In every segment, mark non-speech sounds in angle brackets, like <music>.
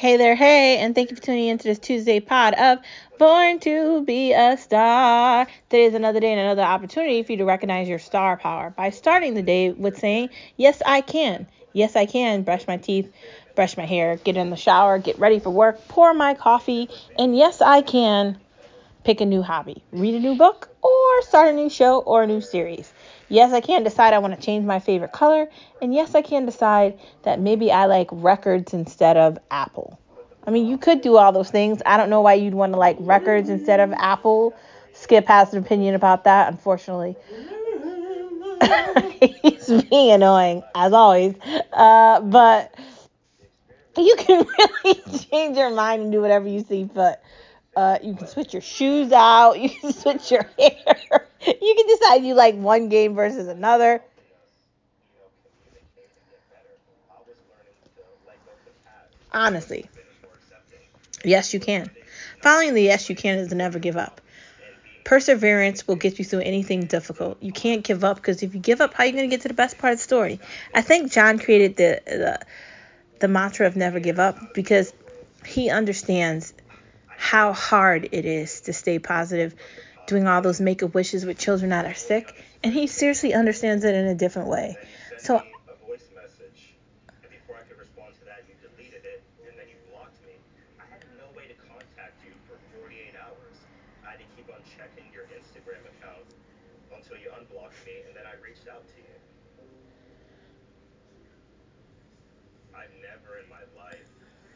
Hey there, hey, and thank you for tuning into this Tuesday pod of Born to Be a Star. Today is another day and another opportunity for you to recognize your star power by starting the day with saying, Yes, I can. Yes, I can. Brush my teeth, brush my hair, get in the shower, get ready for work, pour my coffee, and yes, I can pick a new hobby, read a new book, or start a new show or a new series. Yes, I can decide I want to change my favorite color, and yes, I can decide that maybe I like records instead of Apple. I mean, you could do all those things. I don't know why you'd want to like records instead of Apple. Skip has an opinion about that, unfortunately. <laughs> He's being annoying, as always. Uh, but you can <laughs> really change your mind and do whatever you see fit. Uh, you can switch your shoes out. <laughs> You can switch your hair. <laughs> you can decide you like one game versus another. Honestly, yes, you can. Following the yes, you can is never give up. Perseverance will get you through anything difficult. You can't give up because if you give up, how are you going to get to the best part of the story? I think John created the, the the mantra of never give up because he understands how hard it is to stay positive doing all those make a wishes with children that are sick and he seriously understands it in a different way. So until you unblocked me and then I reached out to you. I've never in my life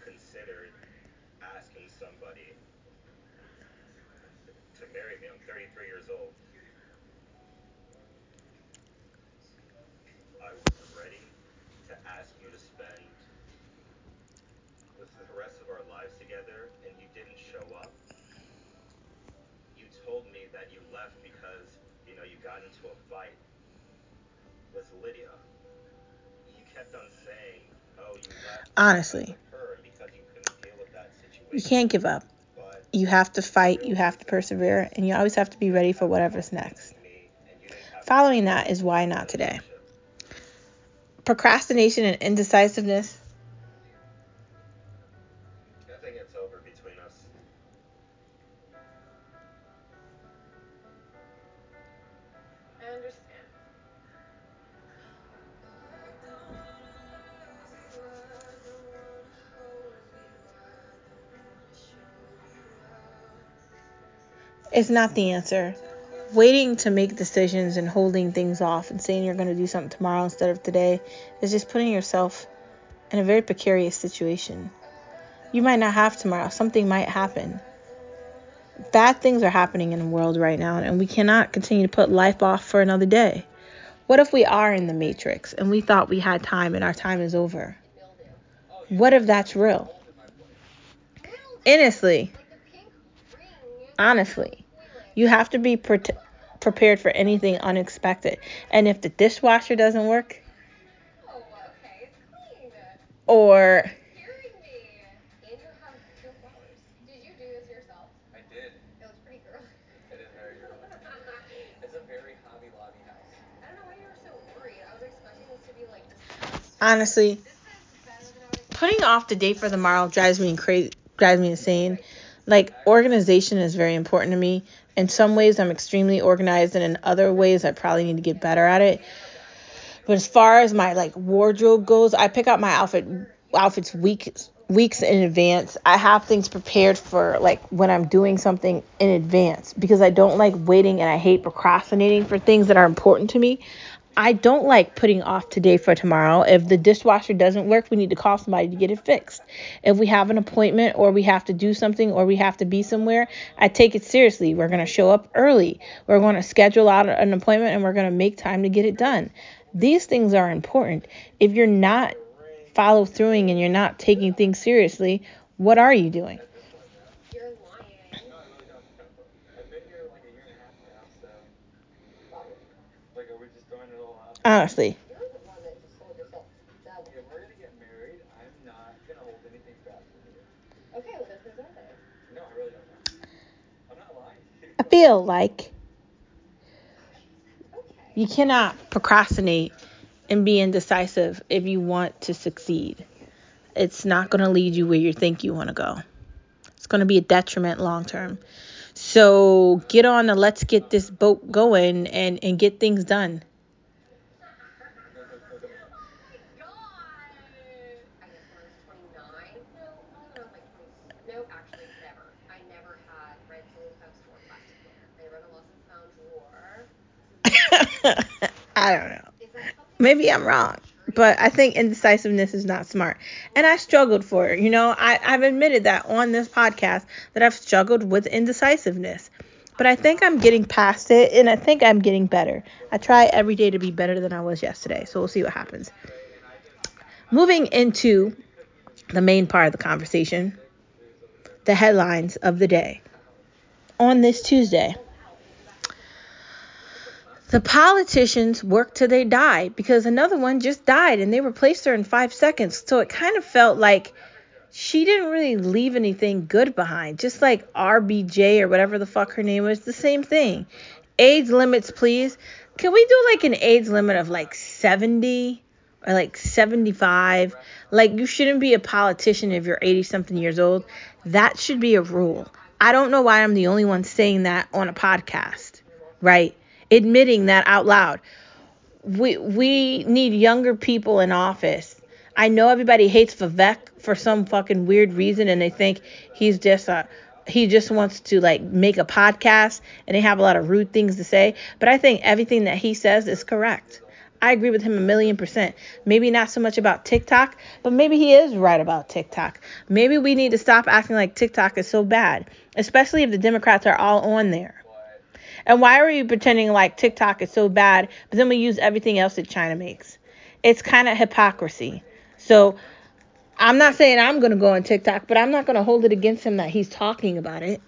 considered asking somebody to marry me. I'm 33 years old. I was ready to ask you to spend the rest of our lives together and you didn't show up. You told me that you left because, you know, you got into a fight with Lydia. You kept on saying, oh, you left honestly. You can't give up. You have to fight, you have to persevere, and you always have to be ready for whatever's next. Following that is why not today. Procrastination and indecisiveness is not the answer. Waiting to make decisions and holding things off and saying you're going to do something tomorrow instead of today is just putting yourself in a very precarious situation. You might not have tomorrow, something might happen. Bad things are happening in the world right now, and we cannot continue to put life off for another day. What if we are in the matrix and we thought we had time and our time is over? What if that's real? Honestly, honestly, you have to be pre- prepared for anything unexpected. And if the dishwasher doesn't work, or honestly, putting off the date for tomorrow drives me crazy, drives me insane. Like organization is very important to me. In some ways, I'm extremely organized, and in other ways, I probably need to get better at it. But as far as my like wardrobe goes, I pick out my outfit outfits weeks weeks in advance. I have things prepared for like when I'm doing something in advance because I don't like waiting and I hate procrastinating for things that are important to me. I don't like putting off today for tomorrow. If the dishwasher doesn't work, we need to call somebody to get it fixed. If we have an appointment or we have to do something or we have to be somewhere, I take it seriously. We're going to show up early. We're going to schedule out an appointment and we're going to make time to get it done. These things are important. If you're not follow through and you're not taking things seriously, what are you doing? Honestly. I feel like you cannot procrastinate and be indecisive if you want to succeed. it's not going to lead you where you think you want to go. It's going to be a detriment long term. So get on the let's get this boat going and, and get things done. <laughs> I don't know. Maybe I'm wrong, but I think indecisiveness is not smart. And I struggled for it. You know, I, I've admitted that on this podcast that I've struggled with indecisiveness. But I think I'm getting past it and I think I'm getting better. I try every day to be better than I was yesterday. So we'll see what happens. Moving into the main part of the conversation the headlines of the day on this Tuesday the politicians work till they die because another one just died and they replaced her in five seconds. So it kind of felt like she didn't really leave anything good behind. Just like RBJ or whatever the fuck her name was, the same thing. Age limits, please. Can we do like an age limit of like 70 or like 75? Like you shouldn't be a politician if you're 80 something years old. That should be a rule. I don't know why I'm the only one saying that on a podcast, right? Admitting that out loud. We we need younger people in office. I know everybody hates Vivek for some fucking weird reason and they think he's just a he just wants to like make a podcast and they have a lot of rude things to say, but I think everything that he says is correct. I agree with him a million percent. Maybe not so much about TikTok, but maybe he is right about TikTok. Maybe we need to stop acting like TikTok is so bad, especially if the Democrats are all on there. And why are we pretending like TikTok is so bad, but then we use everything else that China makes? It's kind of hypocrisy. So I'm not saying I'm going to go on TikTok, but I'm not going to hold it against him that he's talking about it.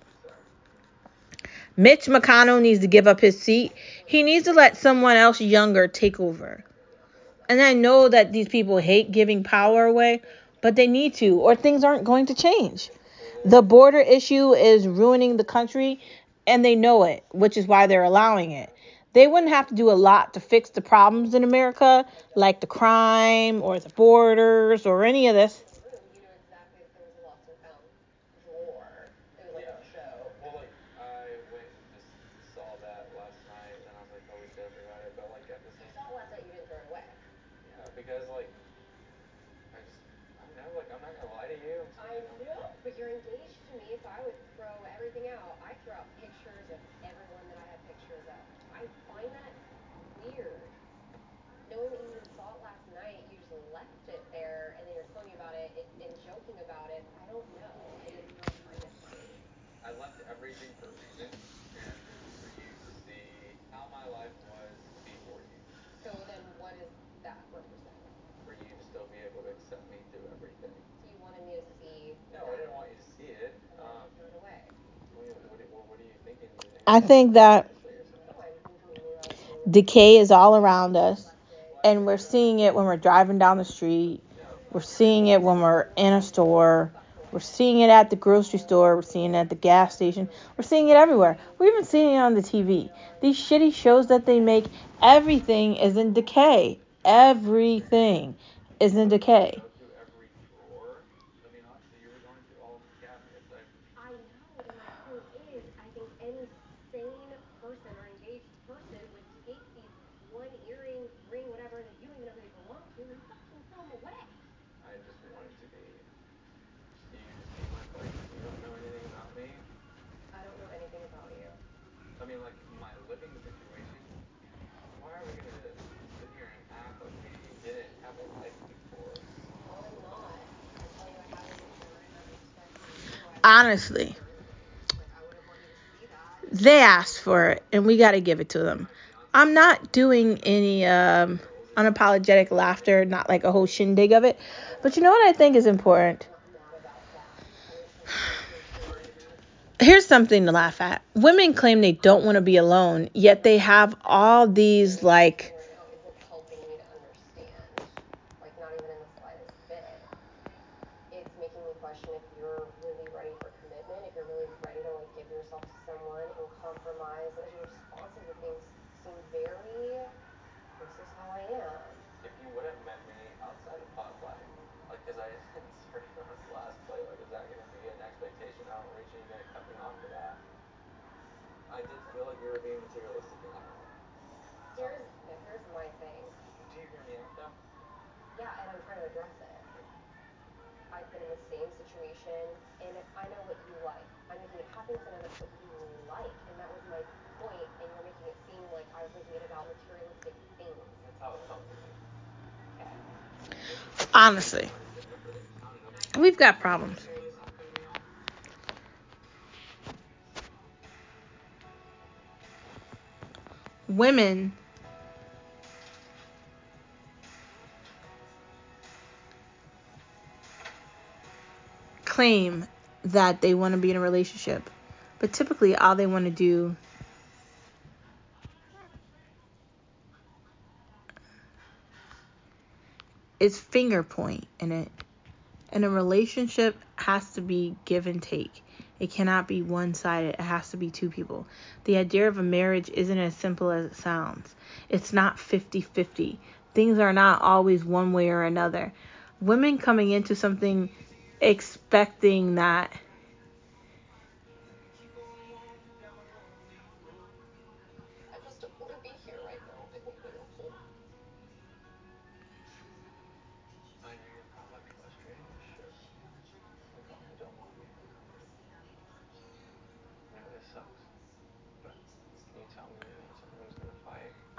Mitch McConnell needs to give up his seat. He needs to let someone else younger take over. And I know that these people hate giving power away, but they need to, or things aren't going to change. The border issue is ruining the country, and they know it, which is why they're allowing it. They wouldn't have to do a lot to fix the problems in America, like the crime or the borders or any of this. because like I just I don't know, like I'm not gonna lie to you. I know, but you're engaged to me, so I would throw everything out. I throw out pictures of everyone that I have pictures of. I find that weird. Knowing that you even saw it last night, you just left it there, and then you're telling me about it and, and joking about it. I don't know. I just don't find it funny. I left everything for a reason, and it's for you to see how my life was before you. So then, what does that represent? For you to still be able to accept me through everything. So you wanted me to see. No, I didn't want you to see it. Um, Throw it away. what, what, what, what are you thinking? You think I think that decay is all around us, and we're seeing it when we're driving down the street. We're seeing it when we're in a store. We're seeing it at the grocery store. We're seeing it at the gas station. We're seeing it everywhere. We're even seeing it on the TV. These shitty shows that they make, everything is in decay. Everything is in decay. Go through every drawer. I mean, honestly, you were going through all the cabinets. I, I know, and my point is, I think any sane person or engaged person would take these one earring, ring, whatever, that you don't even know who they belong to, and fucking throw them away. I just wanted to be. You just see my place. You don't know anything about me. I don't know anything about you. I mean, like my living situation. Why are we gonna sit here and act like we didn't have a life before? Well, I'm not. I tell you, I have an insurance. I'm expecting you. I Honestly, like, I wouldn't want you to see that. they asked for it, and we got to give it to them. I'm not doing any um, unapologetic laughter, not like a whole shindig of it. But you know what I think is important? Here's something to laugh at. Women claim they don't want to be alone, yet they have all these like isn't helping me to understand, like not even in the slightest bit. It's making me question if you're really ready for commitment, if you're really ready to like give yourself to someone and compromise as your responses to things seem very this is how I am. If you would have met me outside of Potluck, like, cause I Yeah, and I'm trying to address it. I've been in the same situation, and I know what you like. I'm making it happen because I know that's what you like, and that was my point. And you're making it seem like I was making it about materialistic things. That's how it felt to me. Okay. Honestly, we've got problems. Women claim that they want to be in a relationship, but typically all they want to do is finger point in it. And a relationship has to be give and take. It cannot be one sided. It has to be two people. The idea of a marriage isn't as simple as it sounds. It's not 50 50. Things are not always one way or another. Women coming into something expecting that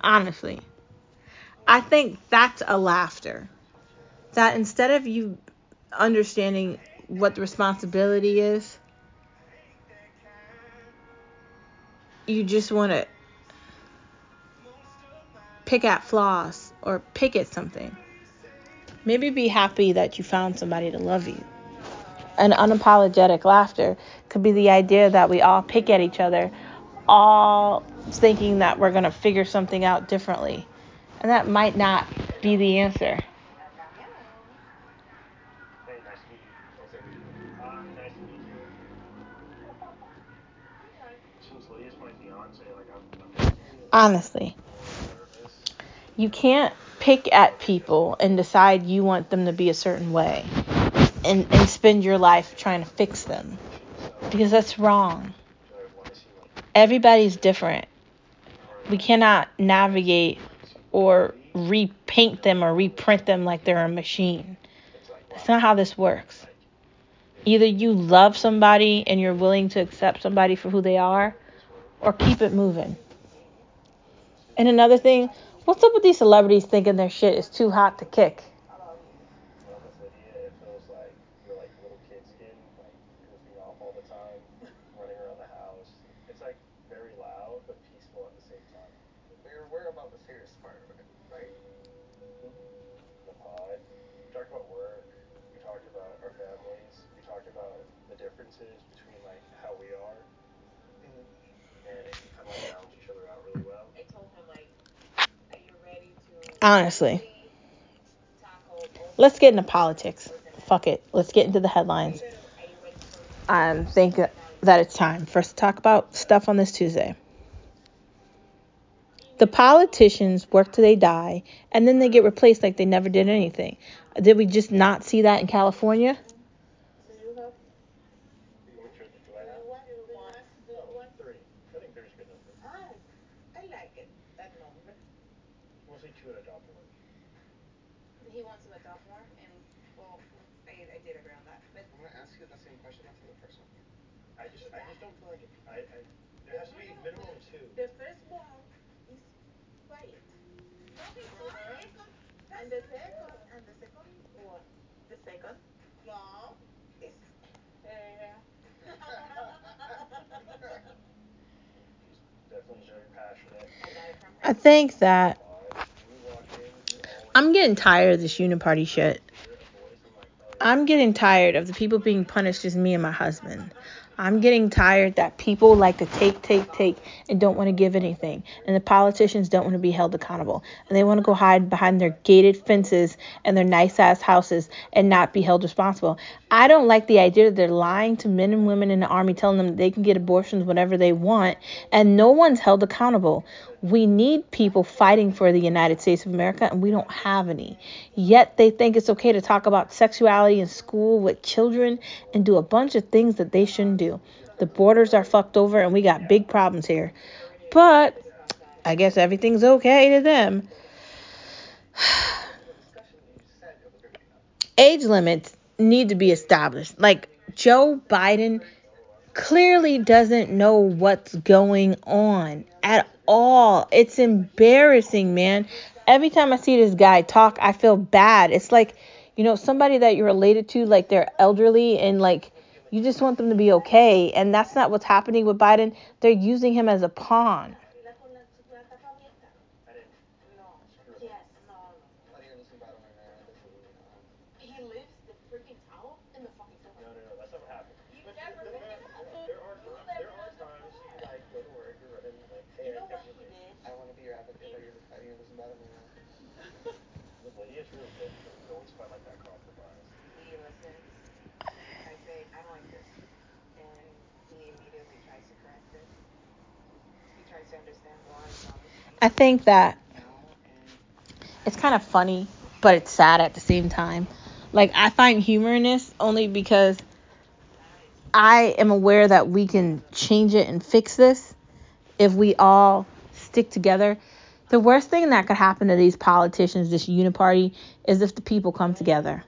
honestly, I think that's a laughter. That instead of you understanding what the responsibility is, you just want to pick at flaws or pick at something. Maybe be happy that you found somebody to love you. An unapologetic laughter could be the idea that we all pick at each other, all thinking that we're going to figure something out differently. And that might not be the answer. Honestly, you can't pick at people and decide you want them to be a certain way and, and spend your life trying to fix them because that's wrong. Everybody's different. We cannot navigate or repaint them or reprint them like they're a machine. That's not how this works. Either you love somebody and you're willing to accept somebody for who they are, or keep it moving. And another thing, what's up with these celebrities thinking their shit is too hot to kick? When I'm with Lydia, it feels like we're like little kids again, like goofing off all the time, running around the house. It's like very loud but peaceful at the same time. We're, we're about the serious part of it, right? The pod, we talked about work, we talked about our families, we talked about the differences between like how we are, and we kind of like balance each other out really well. I told him like, are you ready to Honestly, let's get into politics. Fuck it. Let's get into the headlines. I think that it's time for us to talk about stuff on this Tuesday. The politicians work till they die, and then they get replaced like they never did anything. Did we just not see that in California? So you have Which are the, do I have? What do you want? Do you Oh, want? three. I think three's a good number. Ah, I like it, that number. We'll say two and adopt one. He wants to adopt more, and, well, I, I did agree on that, but I'm gonna ask you the same question, not to the first one. I just, I just don't feel like it. I, I, there has to be minimum two. the firstborn is quiet. No, he's not. And the second, and the second, what? The second? No, it's, uh, <laughs> definitely very passionate. I got it from her. I think that Pod, me watching, we always I'm getting tired of this uniparty shit. I'm getting tired of the people being punished as me and my husband. I'm getting tired that people like to take, take, take and don't want to give anything. And the politicians don't want to be held accountable. And they want to go hide behind their gated fences and their nice ass houses and not be held responsible. I don't like the idea that they're lying to men and women in the army, telling them they can get abortions whenever they want, and no one's held accountable. We need people fighting for the United States of America, and we don't have any. Yet they think it's okay to talk about sexuality in school with children and do a bunch of things that they shouldn't do. The borders are fucked over, and we got big problems here. But I guess everything's okay to them. <sighs> Age limits need to be established. Like Joe Biden clearly doesn't know what's going on at all. It's embarrassing, man. Every time I see this guy talk, I feel bad. It's like, you know, somebody that you're related to, like they're elderly and like you just want them to be okay. And that's not what's happening with Biden. They're using him as a pawn. La con la, la tapa abierta. I didn't. No. screw with Yes. that. No, no. How do you understand Battle right now? That's what we know. He leaves the freaking towel in the fucking No, toilet. no, no, that's not what happened. You But never the- pick it the- up. There are You times. left There it are on the times you floor. like go to work, you're running like, hey, You know I what can't he believe did? I want to be your advocate. How do you, how do you understand Battle right now? Look, Lydia's really good because we always find like that compromise. He listens. I say, I don't like this. And he immediately tries to correct it. He tries to understand why Bobby I think that it's kind of funny, but it's sad at the same time. Like I find humor in this only because I am aware that we can change it and fix this if we all stick together. The worst thing that could happen to these politicians, this uniparty, is if the people come together.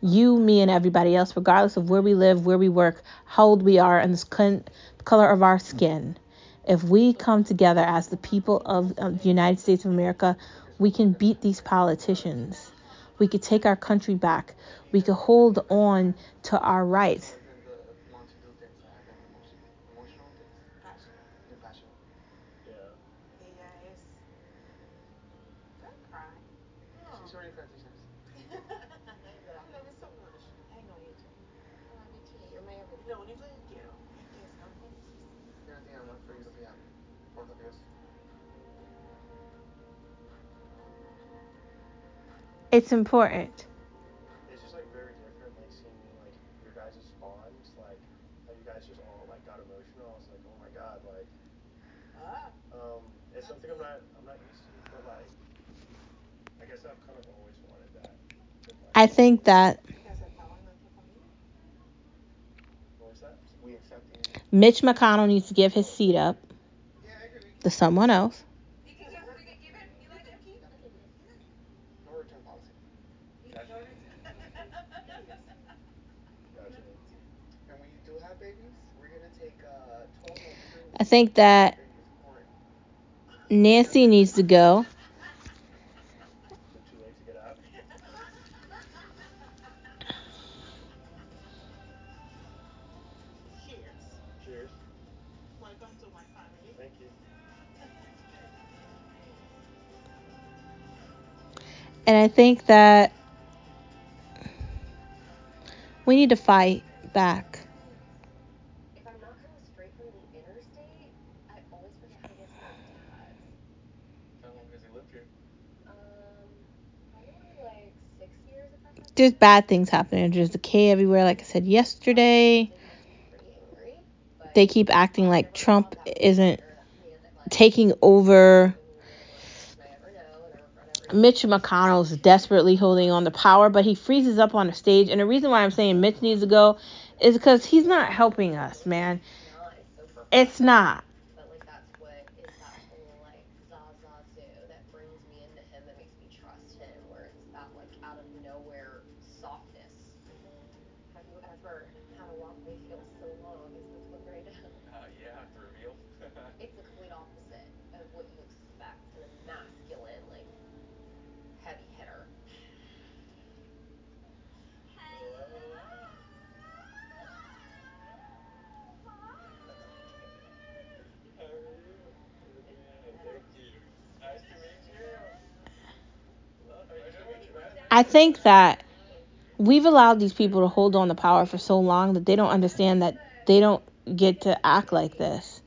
You, me, and everybody else, regardless of where we live, where we work, how old we are, and the color of our skin. If we come together as the people of, the United States of America, we can beat these politicians. We could take our country back. We could hold on to our rights. I tend to want to do things that have been emotion, emotional things. passionate. Too passionate. Yeah. Ella es. Don't cry. She's already transitions. I love you so much. I know you do. I love you too. You're my everything. Lo único que quiero es que sean felices. The only thing I want for you to be happy. Both of us. It's important. It's just like very different, like seeing like your guys' bonds, like how you guys just all like got emotional. I was like, oh my god, like um, it's something I'm not I'm not used to, but like I guess I've kind of always wanted that. with my I think that Que aceptaban nuestra familia. What was that? We accepting. Mitch McConnell needs to give his seat up Yeah, I agree. to someone else. You can give, we can give it. You like it? No return policy. Gotcha. Gotcha. And when you do have babies, we're gonna take uh 12 month cruise. I think that Nancy needs to go. And I think that we need to fight back. If I'm not coming straight from the interstate, I always forget how to get to my dad's. How long has he lived here? Um, probably like six years if I had to. There's bad things happening. There's decay everywhere, like I said yesterday. They keep acting like Trump isn't taking over. Mitch McConnell's desperately holding on to power, but he freezes up on the stage. And the reason why I'm saying Mitch needs to go is because he's not helping us, man. It's not. It's so perfect. It's not. But like that's what is that whole like Zazazu that brings me into him and makes me trust him, where it's that like out of nowhere softness. Have you ever had a Wapwe feel so long as this one right now? Uh, yeah, the reveal. It's the complete opposite of what you expect in a masculine, like heavy hitter. How are you? Good man. Thank you. Nice to meet you. Well, nice to meet you, man. I think that we've allowed these people to hold on to power for so long that they don't understand that they don't get to act like this.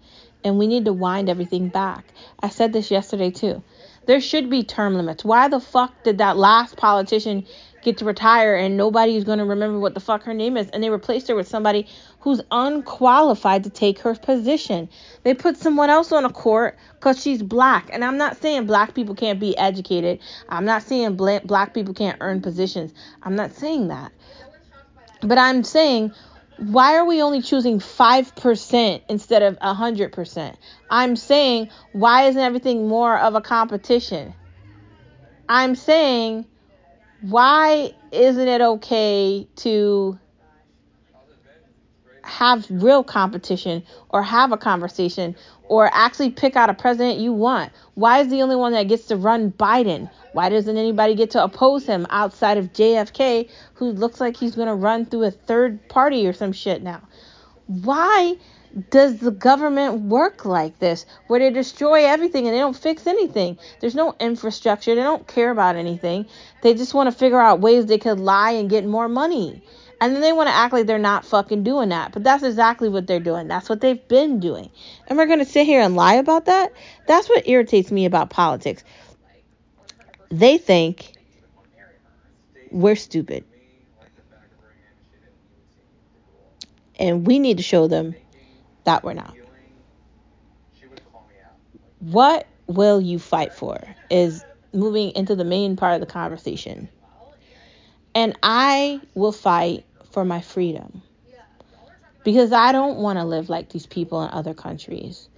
And we need to wind everything back. I said this yesterday too. There should be term limits. Why the fuck did that last politician get to retire and nobody's going to remember what the fuck her name is? And they replaced her with somebody who's unqualified to take her position. They put someone else on a court because she's black. And I'm not saying black people can't be educated. I'm not saying bla- black people can't earn positions. I'm not saying that. But I'm saying, why are we only choosing 5% instead of 100%? I'm saying, why isn't everything more of a competition? I'm saying, why isn't it okay to have real competition or have a conversation or actually pick out a president you want? Why is the only one that gets to run Biden? Why doesn't anybody get to oppose him outside of JFK, who looks like he's going to run through a third party or some shit now? Why does the government work like this where they destroy everything and they don't fix anything? There's no infrastructure, they don't care about anything. They just want to figure out ways they could lie and get more money. And then they want to act like they're not fucking doing that. But that's exactly what they're doing. That's what they've been doing. And we're going to sit here and lie about that? That's what irritates me about politics. They think we're stupid. And we need to show them that we're not. What will you fight for is moving into the main part of the conversation. And I will fight for my freedom. Because I don't want to live like these people in other countries.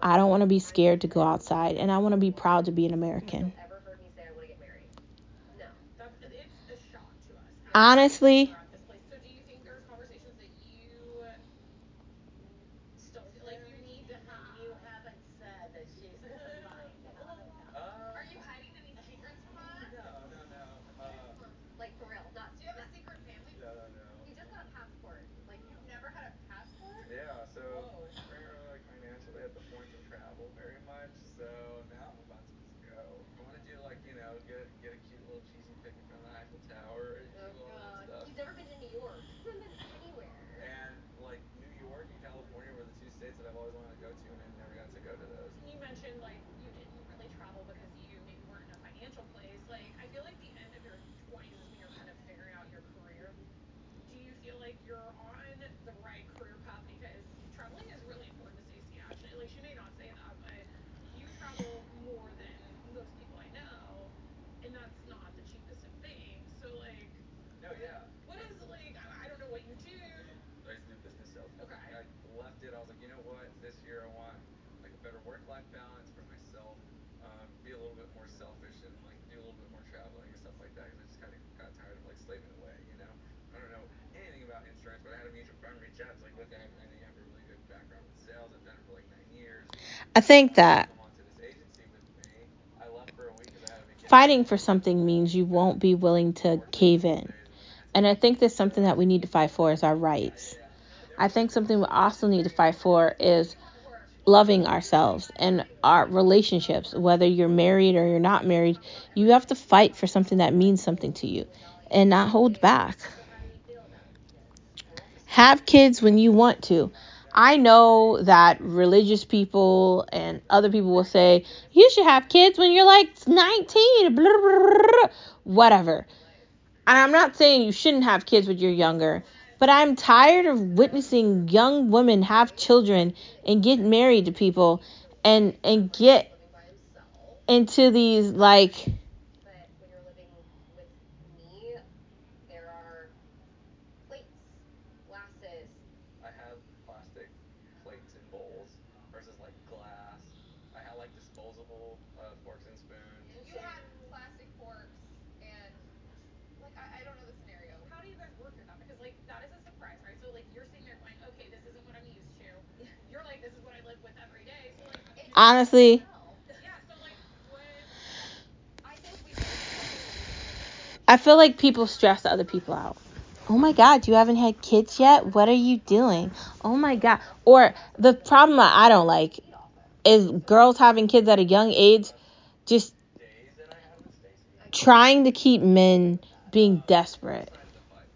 I don't want to be scared to go outside and I want to be proud to be an American. Ever heard me say I want to get married? No. That's, it's a shock to us. Honestly, At this place. So do you think there's conversations that you still feel like you need to have? You haven't said that she's lying down. Are you hiding any secrets from us? No, no, no. Uh, Like for real, not. Do you have a not- secret family? no, no. He just got a passport. Like You've never had a passport? Yeah, so Whoa. we're like financially at the point to travel very much. So now I'm about to just go. I want to do like you know get get a cute little cheesy pic in front of the Eiffel Tower and oh do all that god, stuff. he's never been to New York. He hasn't been anywhere. And like New York and California were the two states that I've always wanted to go to, and I never got to go to those. You mentioned like you didn't really travel because you maybe weren't in a financial place. Like I feel like the end of your 20s is when you're kind of figuring out your career. Do you feel like you're on the right career path because traveling is really important to Stacey Ashley? Like she may not say that, but you travel more than most people I know, and that's not the cheapest of things. So like, No, yeah. what is like I, I don't know what you do. I used to do business sales. Okay. I left it. I was like, you know what? This year I want like a better work-life balance for myself. Um, be a little bit more selfish and like do a little bit more traveling and stuff like that. Because I just kind of got tired of like slaving away. You know. I don't know anything about insurance, but I had a mutual friend reach out. It's like, look, I, I know you have a really good background with sales. I've done it for like nine years. I think that Come on to this agency with me. I left for a week because I had think that fighting for something means you won't be willing to cave in. And I think that's something that we need to fight for is our rights. I think something we also need to fight for is loving ourselves and our relationships, whether you're married or you're not married. You have to fight for something that means something to you and not hold back. Have kids when you want to. I know that religious people and other people will say, you should have kids when you're like 19, blah, blah, blah, whatever. And I'm not saying you shouldn't have kids when you're younger, but I'm tired of witnessing young women have children and get married to people and and get into these like But when you're living with me, there are plates, glasses. I have plastic plates and bowls versus like glass. I had like disposable uh, forks and spoons. You had plastic forks and like I, I don't know the scenario. How do you guys work through that? Because like that is a surprise, right? So like you're sitting there going, okay, this isn't what I'm used to. You're like, this is what I live with every day. So like, It's honestly? I feel like people stress other people out. Oh my god, you haven't had kids yet? What are you doing? Oh my god. Or the problem I don't like is girls having kids at a young age just trying to keep men being desperate. decided to fight.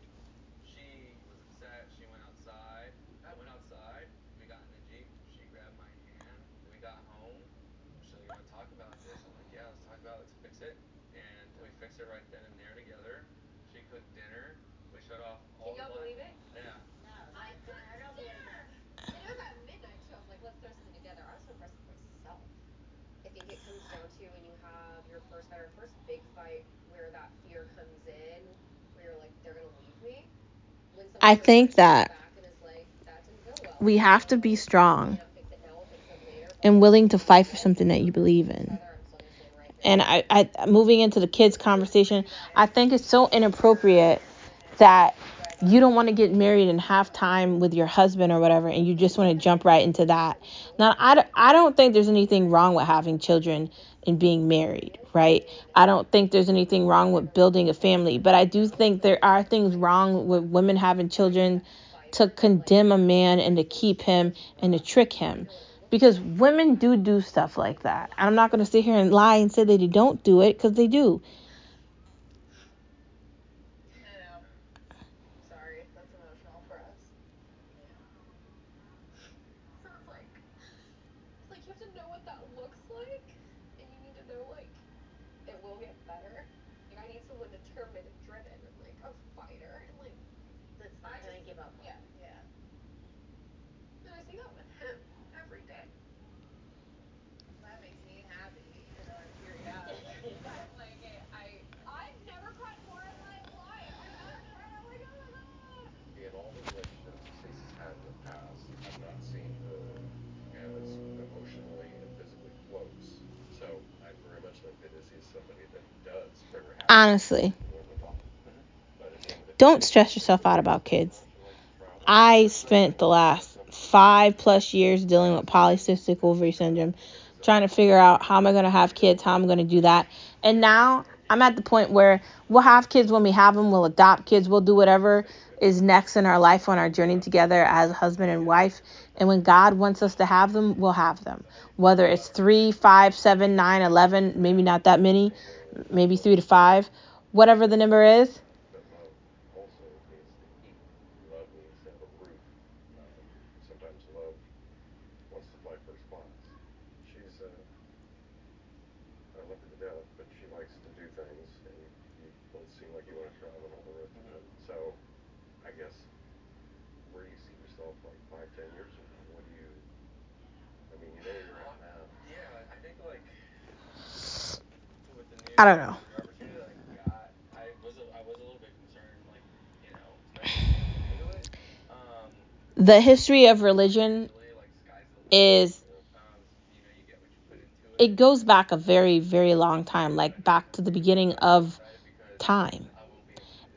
She was upset. She went outside. I went outside. We got in the jeep. She grabbed my hand. We got home. She's like, "You want to talk about this?" I'm like, "Yeah, let's talk about it. Let's fix it." And we fixed it right then and there together. She cooked dinner. We shut off all Can y'all the lights. believe it? Yeah. No, I, I don't believe it. And it was at midnight too. I was like, let's throw something together. I was so impressed with myself. I think it comes down to when you have your first fight or first big fight where that fear comes in, where you're like, they're gonna leave me. When someone I think that. We have to be strong and willing to fight for something that you believe in. And I, I moving into the kids conversation, I think it's so inappropriate that you don't want to get married and have time with your husband or whatever and you just want to jump right into that. Now I, I don't think there's anything wrong with having children and being married right? I don't think there's anything wrong with building a family but i do think there are things wrong with women having children to condemn a man and to keep him and to trick him. Because women do do stuff like that. I'm not going to sit here and lie and say that they don't do it because they do I know. Sorry, that's emotional for us. So it's like, like you have to know what that looks like, and you need to know like it will get better. Like I need someone determined and driven, and like a fighter, and like That's not I gonna just- give up. yeah. Yeah. And I see that with him every day. That makes me happy, even though I'm teary eyed. But like I, I've never cried more in my life. I've never cried. I'm like, oh my god. In all the relationships Stacey's had in the past, I've not seen her as emotionally and physically close. So I'd very much like that Izzy is somebody that does honestly don't stress yourself out about kids. I spent the last five plus years dealing with polycystic ovary syndrome, trying to figure out how am I going to have kids, how I'm going to do that. And now I'm at the point where we'll have kids when we have them, we'll adopt kids, we'll do whatever is next in our life on our journey together as husband and wife. And when God wants us to have them, we'll have them. Whether it's three, five, seven, nine, eleven, maybe not that many, maybe three to five, whatever the number is. But love also needs to eat. Love needs to have a roof. Um, sometimes love wants to fly first class. She's, uh, I love her to death, but she likes to do things, and you both seem like you want to travel and all the rest of it. So, I guess, where do you see yourself like five, ten years from now? What do you, I mean, you know where you're at now. Yeah, I think like with the new I don't know. opportunity that I got, I was a, I was a little bit concerned, like you know, especially getting into it. Um, The history of religion usually like sky's the limit. is Um, you don't know. The history of religion is it goes back a very very long time like back to the beginning of time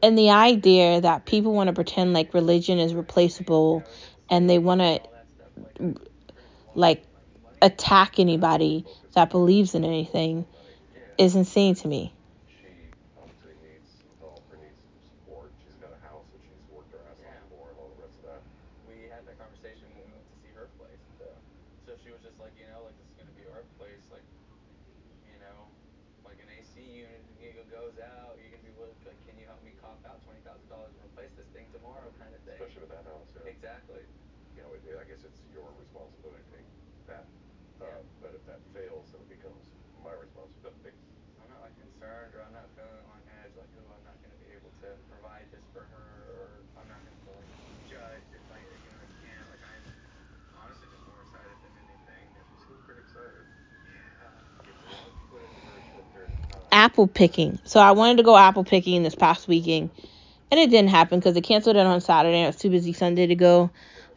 I and the idea that people want to pretend like religion is replaceable and they want to. Like, attack anybody that believes in anything. Is insane to me She obviously needs some help or needs some support. She's got a house that she's worked her ass off for and all the rest of that. we had that conversation when we went to see her place. So, so she was just like, you know, like this is gonna be our place, like, you know, like an AC unit you know, goes out, you're gonna be willing, like, can you help me cop out twenty thousand dollars and replace this thing tomorrow, kind of thing. Especially with that house, yeah. Exactly. You know, it, I guess it's your responsibility to take that. Uh, Yeah. But if that fails, then it becomes my responsibility. I'm not like concerned or I'm not feeling on edge, like, oh, I'm not gonna be able to provide this for her, or I'm not gonna feel like judged if I, you know, I can't. Like, I'm honestly just more excited than anything. She seemed pretty excited. Yeah. It's a lot to put into a very short period of time. Apple picking. So i wanted to go apple picking this past weekend and it didn't happen because they canceled it on saturday. I was too busy sunday to go.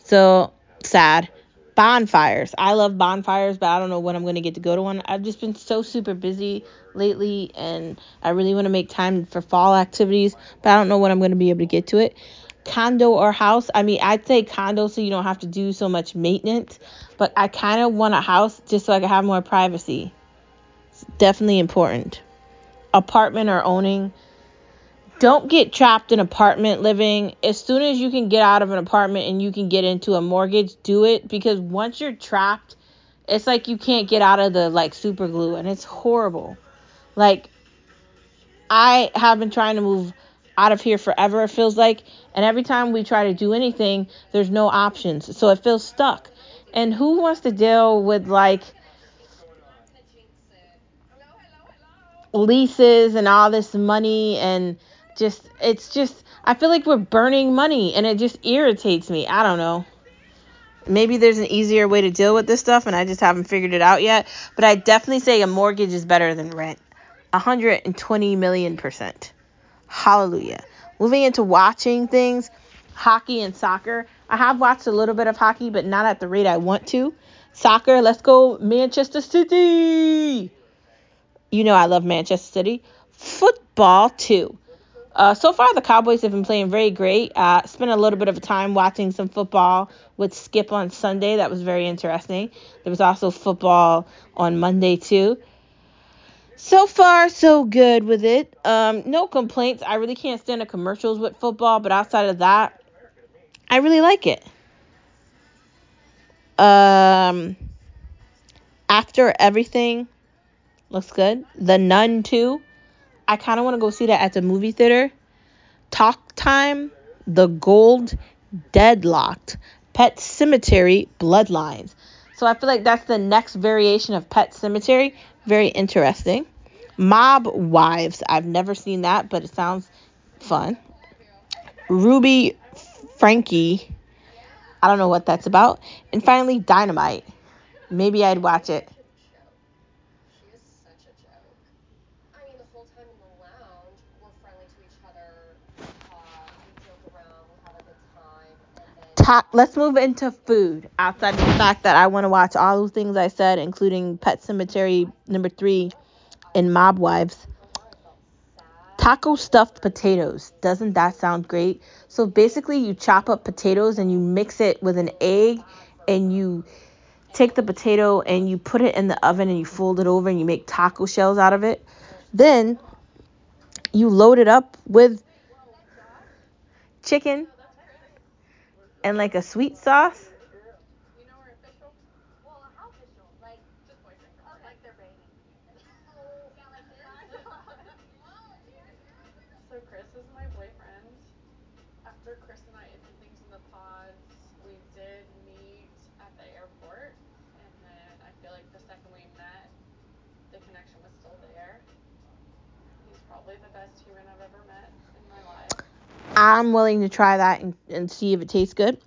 So sad. Bonfires. I love bonfires but i don't know when i'm going to get to go to one. I've just been so super busy lately and i really want to make time for fall activities but i don't know when i'm going to be able to get to it. Condo or house? I mean i'd say condo so you don't have to do so much maintenance but i kind of want a house just so i can have more privacy. It's definitely important apartment or owning don't get trapped in apartment living. As soon as you can get out of an apartment and you can get into a mortgage do it because once you're trapped it's like you can't get out of the like super glue and it's horrible. Like i have been trying to move out of here forever it feels like and every time we try to do anything there's no options. So it feels stuck. And who wants to deal with like leases and all this money and just it's just I feel like we're burning money and it just irritates me. I don't know. Maybe there's an easier way to deal with this stuff and I just haven't figured it out yet, but I definitely say a mortgage is better than rent. 120 million percent. Hallelujah. Moving into watching things, hockey and soccer. I have watched a little bit of hockey, but not at the rate I want to. Soccer, let's go Manchester City. You know I love Manchester City. Football too. Uh, so far, the Cowboys have been playing very great. Uh, spent a little bit of time watching some football with Skip on Sunday. That was very interesting. There was also football on Monday too. So far, so good with it. Um, no complaints. I really can't stand the commercials with football, but outside of that, I really like it. Um, after everything looks good. The Nun 2. I kind of want to go see that at the movie theater. Talk Time, The Gold, Deadlocked, Pet Sematary, Bloodlines. So I feel like that's the next variation of Pet Sematary. Very interesting. Mob Wives. I've never seen that, but it sounds fun. Ruby Frankie. I don't know what that's about. And finally, Dynamite. Maybe I'd watch it. She is such a joke. I mean, the whole time in the lounge, we're friendly to each other. We talk, we joke around, we have a good time, and then. Ta- let's move into food. Outside of the fact that I want to watch all those things I said, including Pet Sematary number three and Mob Wives. Taco stuffed potatoes. Doesn't that sound great? So basically, you chop up potatoes and you mix it with an egg, and you take the potato and you put it in the oven and you fold it over and you make taco shells out of it. Then you load it up with chicken and like a sweet sauce. You know we're official? Well, how official? Like, Just boyfriend girlfriend. Like they're banging. yeah, like this. So Chris is my boyfriend. After Chris and I ended things in the pods, we did meet at the airport, and then I feel like the second we met, the connection was still there. He's probably the best human I've ever met in my life. I'm willing to try that and, and see if it tastes good.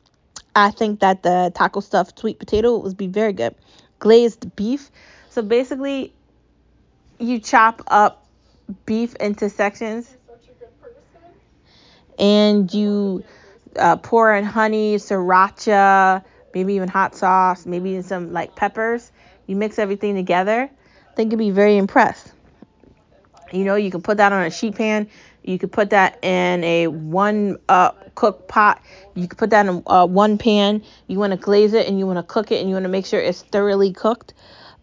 I think that the taco stuffed sweet potato would be very good. Glazed beef. So basically, you chop up beef into sections and you uh, pour in honey, sriracha, maybe even hot sauce, maybe even some like peppers. You mix everything together. I think you'd be very impressed. You know, you can put that on a sheet pan. You could put that in a one uh, cook pot. You could put that in uh, one pan. You want to glaze it and you want to cook it and you want to make sure it's thoroughly cooked.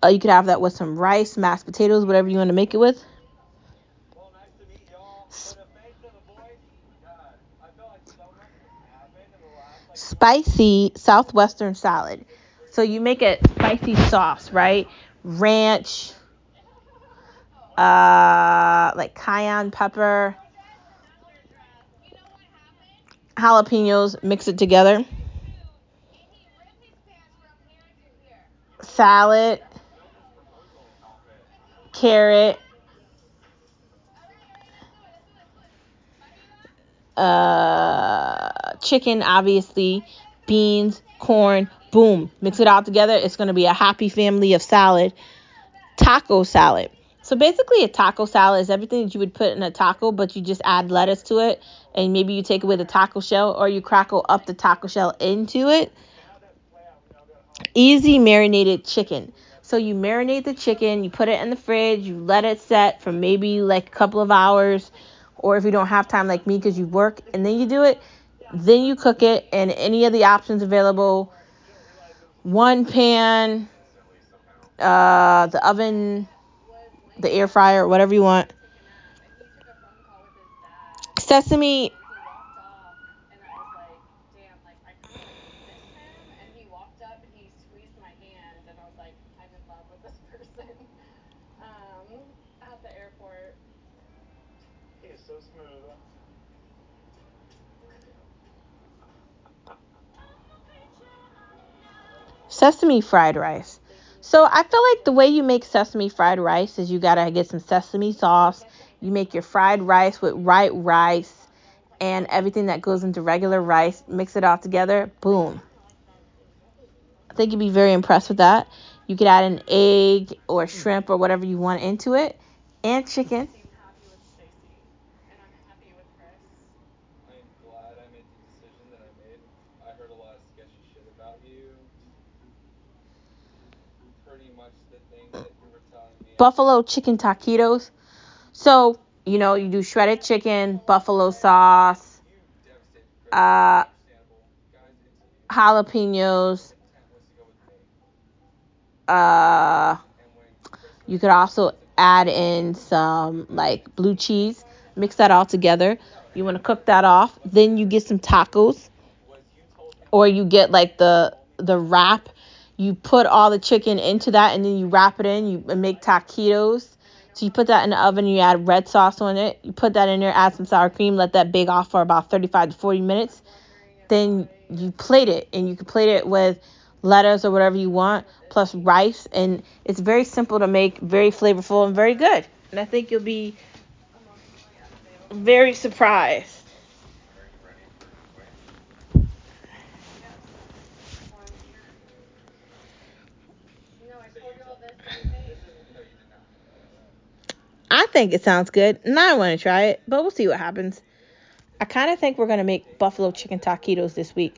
Uh, you could have that with some rice, mashed potatoes, whatever you want to make it with. Spicy southwestern salad. So you make a spicy sauce, right? Ranch, uh, like cayenne pepper, jalapenos, mix it together. Salad, carrot, uh, chicken, obviously, beans, corn, boom. Mix it all together. It's going to be a happy family of salad. Taco salad. So basically, a taco salad is everything that you would put in a taco, but you just add lettuce to it, and maybe you take away the taco shell, or you crackle up the taco shell into it. Easy marinated chicken. So you marinate the chicken, you put it in the fridge, you let it set for maybe like a couple of hours, or if you don't have time like me because you work, and then you do it. Then you cook it, and any of the options available. One pan, uh, the oven, the air fryer, whatever you want. Sesame, sesame fried rice. So I feel like the way you make sesame fried rice is you gotta get some sesame sauce. You make your fried rice with white rice and everything that goes into regular rice. Mix it all together. Boom. I think you'd be very impressed with that. You could add an egg or shrimp or whatever you want into it, and chicken. Seem happy with Stacy, and I'm happy with Chris. I'm glad I made the decision that I made. I heard a lot of sketchy shit about you. pretty much the thing that you were telling me. Buffalo chicken taquitos. So, you know, you do shredded chicken, buffalo sauce, uh, jalapenos, uh, you could also add in some like blue cheese, mix that all together. You want to cook that off. Then you get some tacos or you get like the the wrap. You put all the chicken into that and then you wrap it in. You make taquitos. So you put that in the oven. You add red sauce on it. You put that in there. Add some sour cream. Let that bake off for about 35 to 40 minutes. Then you plate it and you can plate it with lettuce or whatever you want plus rice and it's very simple to make, very flavorful and very good. And I think you'll be very surprised. Are you ready for Quinn? No, I told you all this in the face. No, you did not. I think it sounds good, and I want to try it, but we'll see what happens. I kind of think we're gonna make buffalo chicken taquitos this week.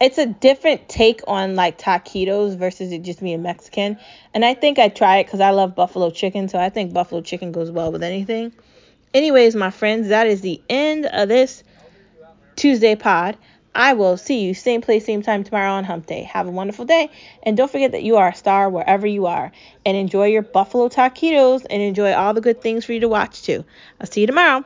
It's a different take on like taquitos versus it just being Mexican, and I think I try it because I love buffalo chicken, so I think buffalo chicken goes well with anything. Anyways, my friends, that is the end of this Tuesday pod. I will see you same place, same time tomorrow on Hump Day. Have a wonderful day, and don't forget that you are a star wherever you are. And enjoy your buffalo taquitos, and enjoy all the good things for you to watch too. I'll see you tomorrow.